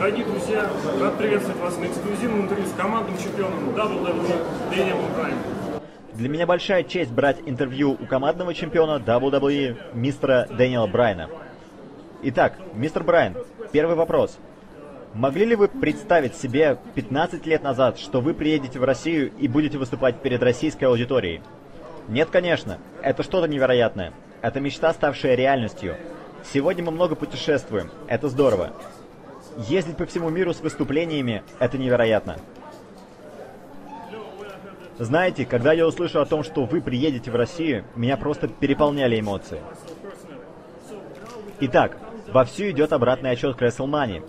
Дорогие друзья, рад приветствовать вас на эксклюзивном интервью с командным чемпионом WWE Дэниелом Брайаном. Для меня большая честь брать интервью у командного чемпиона WWE мистера Дэниела Брайана. Итак, мистер Брайан, первый вопрос. Могли ли вы представить себе 15 лет назад, что вы приедете в Россию и будете выступать перед российской аудиторией? Нет, конечно. Это что-то невероятное. Это мечта, ставшая реальностью. Сегодня мы много путешествуем. Это здорово. Ездить по всему миру с выступлениями – это невероятно. Знаете, когда я услышу о том, что вы приедете в Россию, меня просто переполняли эмоции. Итак, вовсю идет обратный отчет к WrestleMania.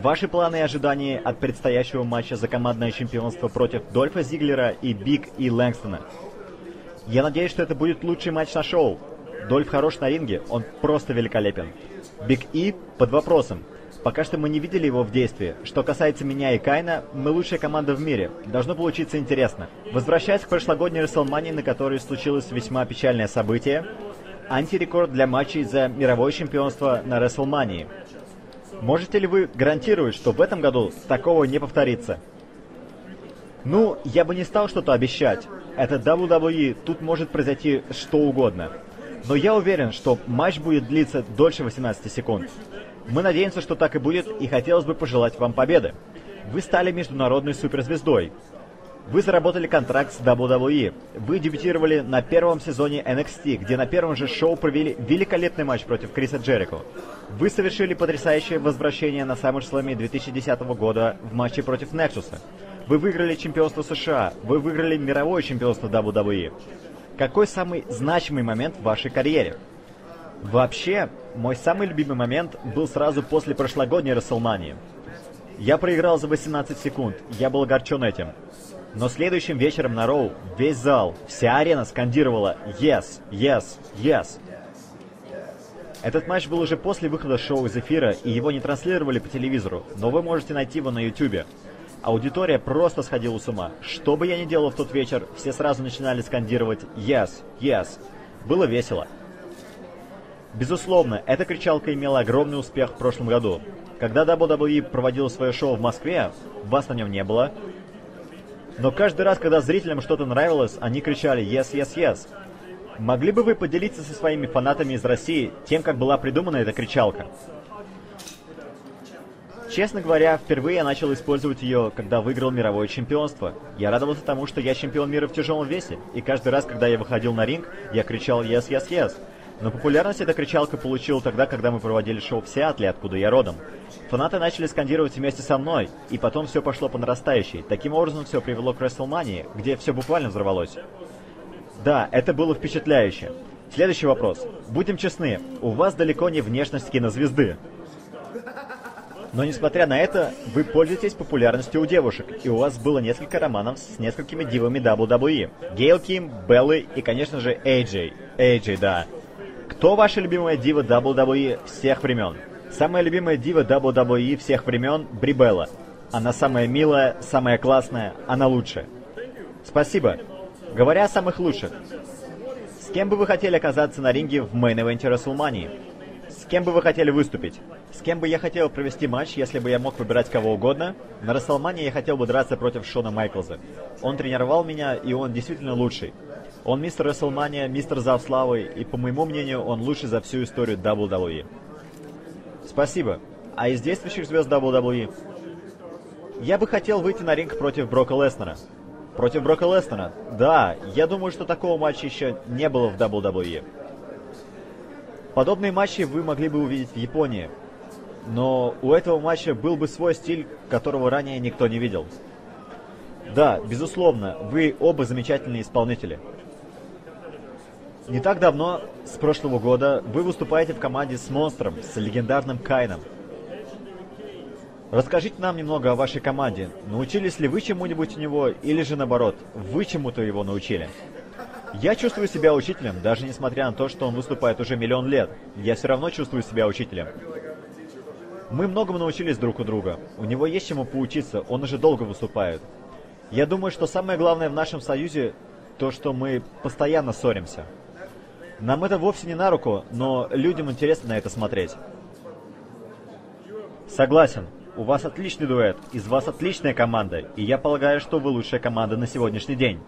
Ваши планы и ожидания от предстоящего матча за командное чемпионство против Дольфа Зиглера и Биг И Лэнгстона. Я надеюсь, что это будет лучший матч на шоу. Дольф хорош на ринге, он просто великолепен. Биг И под вопросом. Пока что мы не видели его в действии. Что касается меня и Кайна, мы лучшая команда в мире. Должно получиться интересно. Возвращаясь к прошлогодней WrestleMania, на которой случилось весьма печальное событие, антирекорд для матчей за мировое чемпионство на WrestleMania. Можете ли вы гарантировать, что в этом году такого не повторится? Ну, я бы не стал что-то обещать. Это WWE, тут может произойти что угодно. Но я уверен, что матч будет длиться дольше 18 секунд. Мы надеемся, что так и будет, и хотелось бы пожелать вам победы. Вы стали международной суперзвездой. Вы заработали контракт с WWE. Вы дебютировали на первом сезоне NXT, где на первом же шоу провели великолепный матч против Криса Джерико. Вы совершили потрясающее возвращение на SummerSlam 2010 года в матче против Nexus. Вы выиграли чемпионство США. Вы выиграли мировое чемпионство WWE. Какой самый значимый момент в вашей карьере? Вообще, мой самый любимый момент был сразу после прошлогодней Расселмании. Я проиграл за 18 секунд, я был огорчен этим. Но следующим вечером на Роу весь зал, вся арена скандировала «Yes! Yes! Yes!». Этот матч был уже после выхода шоу из эфира, и его не транслировали по телевизору, но вы можете найти его на ютубе. Аудитория просто сходила с ума. Что бы я ни делал в тот вечер, все сразу начинали скандировать «Yes! Yes!». Было весело. Безусловно, эта кричалка имела огромный успех в прошлом году. Когда WWE проводил свое шоу в Москве, вас на нем не было. Но каждый раз, когда зрителям что-то нравилось, они кричали «Yes, yes, yes!». Могли бы вы поделиться со своими фанатами из России тем, как была придумана эта кричалка? Честно говоря, впервые я начал использовать ее, когда выиграл мировое чемпионство. Я радовался тому, что я чемпион мира в тяжелом весе, и каждый раз, когда я выходил на ринг, я кричал «Yes, yes, yes!». Но популярность эта кричалка получила тогда, когда мы проводили шоу в Сиатле, откуда я родом. Фанаты начали скандировать вместе со мной, и потом все пошло по нарастающей. Таким образом, все привело к WrestleMania, где все буквально взорвалось. Да, это было впечатляюще. Следующий вопрос. Будем честны, у вас далеко не внешность кинозвезды. Но несмотря на это, вы пользуетесь популярностью у девушек, и у вас было несколько романов с несколькими дивами WWE. Гейл Ким, Беллы и, конечно же, AJ. AJ, да. Кто ваша любимая дива WWE всех времен? Самая любимая дива WWE всех времен – Брибелла. Она самая милая, самая классная, она лучшая. Спасибо. Говоря о самых лучших, с кем бы вы хотели оказаться на ринге в мейн-эвенте WrestleMania? С кем бы вы хотели выступить? С кем бы я хотел провести матч, если бы я мог выбирать кого угодно? На WrestleMania я хотел бы драться против Шона Майклза. Он тренировал меня, и он действительно лучший. Он мистер Расселмания, мистер Зав Славы, и, по моему мнению, он лучший за всю историю WWE. Спасибо. А из действующих звезд WWE? Я бы хотел выйти на ринг против Брока Леснера. Против Брока Леснера? Да, я думаю, что такого матча еще не было в WWE. Подобные матчи вы могли бы увидеть в Японии. Но у этого матча был бы свой стиль, которого ранее никто не видел. Да, безусловно, вы оба замечательные исполнители. Не так давно, с прошлого года, вы выступаете в команде с Монстром, с легендарным Кайном. Расскажите нам немного о вашей команде. Научились ли вы чему-нибудь у него, или же наоборот, вы чему-то его научили? Я чувствую себя учителем, даже несмотря на то, что он выступает уже миллион лет. Я все равно чувствую себя учителем. Мы многому научились друг у друга. У него есть чему поучиться, он уже долго выступает. Я думаю, что самое главное в нашем союзе то, что мы постоянно ссоримся. Нам это вовсе не на руку, но людям интересно на это смотреть. Согласен. У вас отличный дуэт, из вас отличная команда, и я полагаю, что вы лучшая команда на сегодняшний день.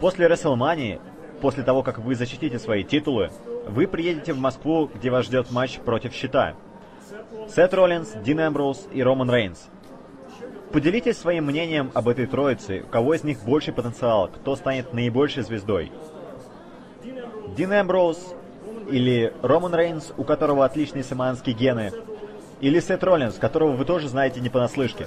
После WrestleMania, после того, как вы защитите свои титулы, вы приедете в Москву, где вас ждет матч против Щита. Сет Роллинс, Дин Эмброуз и Роман Рейнс. Поделитесь своим мнением об этой троице, у кого из них больше потенциал, кто станет наибольшей звездой. Дин Эмброуз или Роман Рейнс, у которого отличные самоанские гены, или Сет Роллинс, которого вы тоже знаете не понаслышке.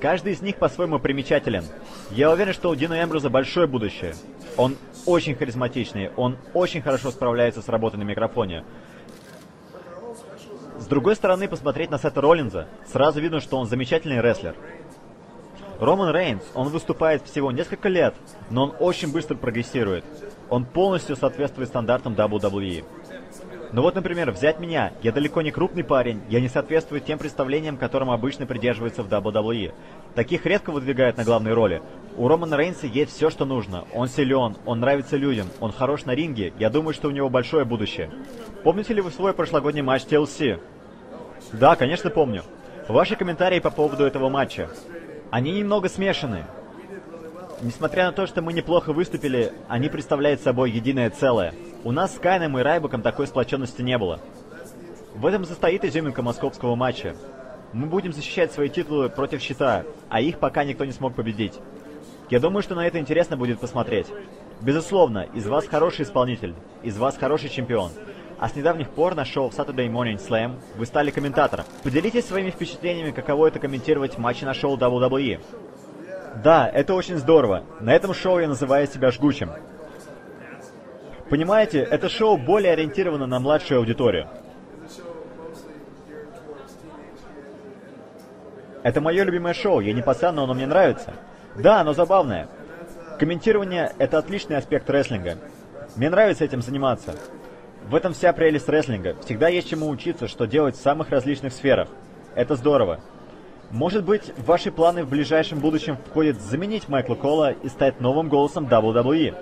Каждый из них по-своему примечателен. Я уверен, что у Дина Эмбруза большое будущее. Он очень харизматичный, он очень хорошо справляется с работой на микрофоне. С другой стороны, посмотреть на Сета Роллинза, сразу видно, что он замечательный рестлер. Роман Рейнс, он выступает всего несколько лет, но он очень быстро прогрессирует. Он полностью соответствует стандартам WWE. Ну вот, например, взять меня. Я далеко не крупный парень, я не соответствую тем представлениям, которым обычно придерживаются в WWE. Таких редко выдвигают на главные роли. У Романа Рейнса есть все, что нужно. Он силен, он нравится людям, он хорош на ринге. Я думаю, что у него большое будущее. Помните ли вы свой прошлогодний матч TLC? Да, конечно помню. Ваши комментарии по поводу этого матча. Они немного смешаны. Несмотря на то, что мы неплохо выступили, они представляют собой единое целое. У нас с Кайном и Райбуком такой сплоченности не было. В этом состоит изюминка московского матча. Мы будем защищать свои титулы против щита, а их пока никто не смог победить. Я думаю, что на это интересно будет посмотреть. Безусловно, из вас хороший исполнитель, из вас хороший чемпион. А с недавних пор на шоу Saturday Morning Slam вы стали комментатором. Поделитесь своими впечатлениями, каково это комментировать матчи на шоу WWE. Да, это очень здорово. На этом шоу я называю себя жгучим. Понимаете, это шоу более ориентировано на младшую аудиторию. Это мое любимое шоу, я не пацан, но оно мне нравится. Да, оно забавное. Комментирование — это отличный аспект рестлинга. Мне нравится этим заниматься. В этом вся прелесть рестлинга. Всегда есть чему учиться, что делать в самых различных сферах. Это здорово. Может быть, ваши планы в ближайшем будущем входит заменить Майкла Кола и стать новым голосом WWE.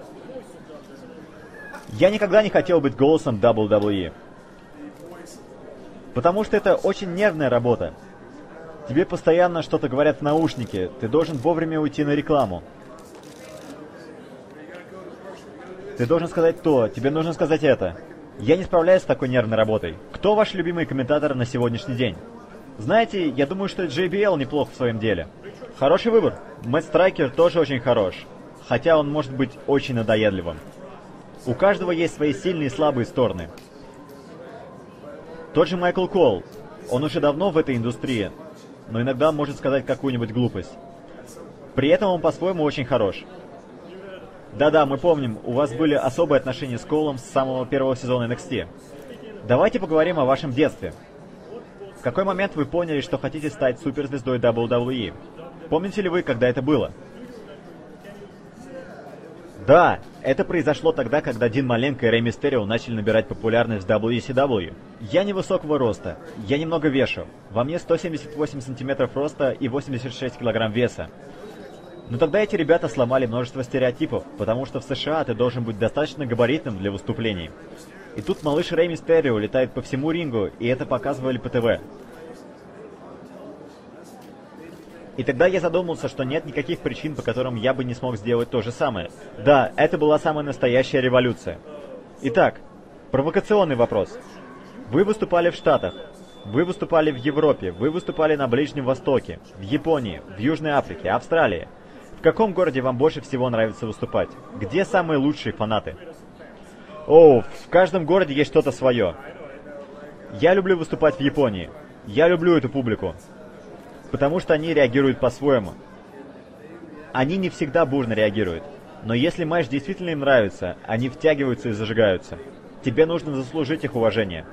Я никогда не хотел быть голосом WWE. Потому что это очень нервная работа. Тебе постоянно что-то говорят в наушнике, ты должен вовремя уйти на рекламу. Ты должен сказать то, тебе нужно сказать это. Я не справляюсь с такой нервной работой. Кто ваш любимый комментатор на сегодняшний день? Знаете, я думаю, что JBL неплох в своем деле. Хороший выбор. Мэтт Страйкер тоже очень хорош. Хотя он может быть очень надоедливым. У каждого есть свои сильные и слабые стороны. Тот же Майкл Кол. Он уже давно в этой индустрии, но иногда может сказать какую-нибудь глупость. При этом он по-своему очень хорош. Да-да, мы помним, у вас были особые отношения с Колом с самого первого сезона NXT. Давайте поговорим о вашем детстве. В какой момент вы поняли, что хотите стать суперзвездой WWE? Помните ли вы, когда это было? Да, это произошло тогда, когда Дин Маленко и Рэй Мистерио начали набирать популярность в WCW. Я невысокого роста, я немного вешу. Во мне 178 сантиметров роста и 86 килограмм веса. Но тогда эти ребята сломали множество стереотипов, потому что в США ты должен быть достаточно габаритным для выступлений. И тут малыш Рэй Мистерио летает по всему рингу, и это показывали по ТВ. И тогда я задумался, что нет никаких причин, по которым я бы не смог сделать то же самое. Да, это была самая настоящая революция. Итак, провокационный вопрос. Вы выступали в Штатах, вы выступали в Европе, вы выступали на Ближнем Востоке, в Японии, в Южной Африке, Австралии. В каком городе вам больше всего нравится выступать? Где самые лучшие фанаты? О, в каждом городе есть что-то свое. Я люблю выступать в Японии. Я люблю эту публику потому что они реагируют по-своему. Они не всегда бурно реагируют, но если матч действительно им нравится, они втягиваются и зажигаются. Тебе нужно заслужить их уважение.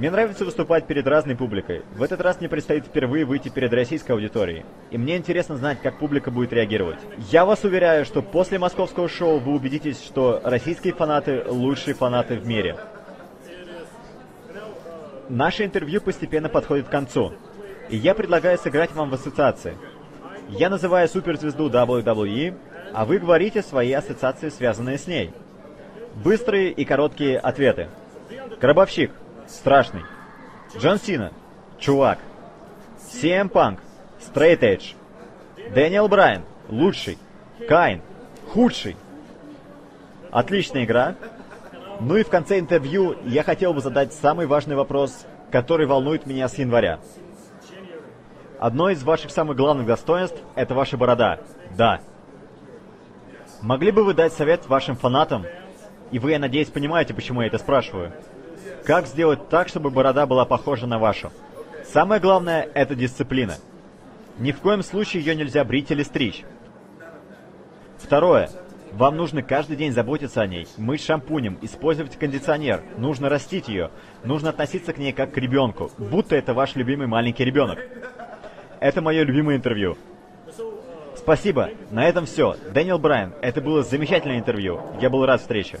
Мне нравится выступать перед разной публикой. В этот раз мне предстоит впервые выйти перед российской аудиторией. И мне интересно знать, как публика будет реагировать. Я вас уверяю, что после московского шоу вы убедитесь, что российские фанаты лучшие фанаты в мире. Наше интервью постепенно подходит к концу. И я предлагаю сыграть вам в ассоциации. Я называю суперзвезду WWE, а вы говорите свои ассоциации, связанные с ней. Быстрые и короткие ответы. Гробовщик. Страшный. Джон Сина. Чувак. CM Punk. Straight Edge. Дэниел Брайан. Лучший. Кайн. Худший. Отличная игра. Ну и в конце интервью я хотел бы задать самый важный вопрос, который волнует меня с января. Одно из ваших самых главных достоинств – это ваша борода. Да. Могли бы вы дать совет вашим фанатам? И вы, я надеюсь, понимаете, почему я это спрашиваю. Как сделать так, чтобы борода была похожа на вашу? Самое главное – это дисциплина. Ни в коем случае ее нельзя брить или стричь. Второе. Вам нужно каждый день заботиться о ней, мыть шампунем, использовать кондиционер, нужно растить ее, нужно относиться к ней как к ребенку, будто это ваш любимый маленький ребенок. Это мое любимое интервью. Спасибо. На этом все. Дэниел Брайан, это было замечательное интервью. Я был рад встрече.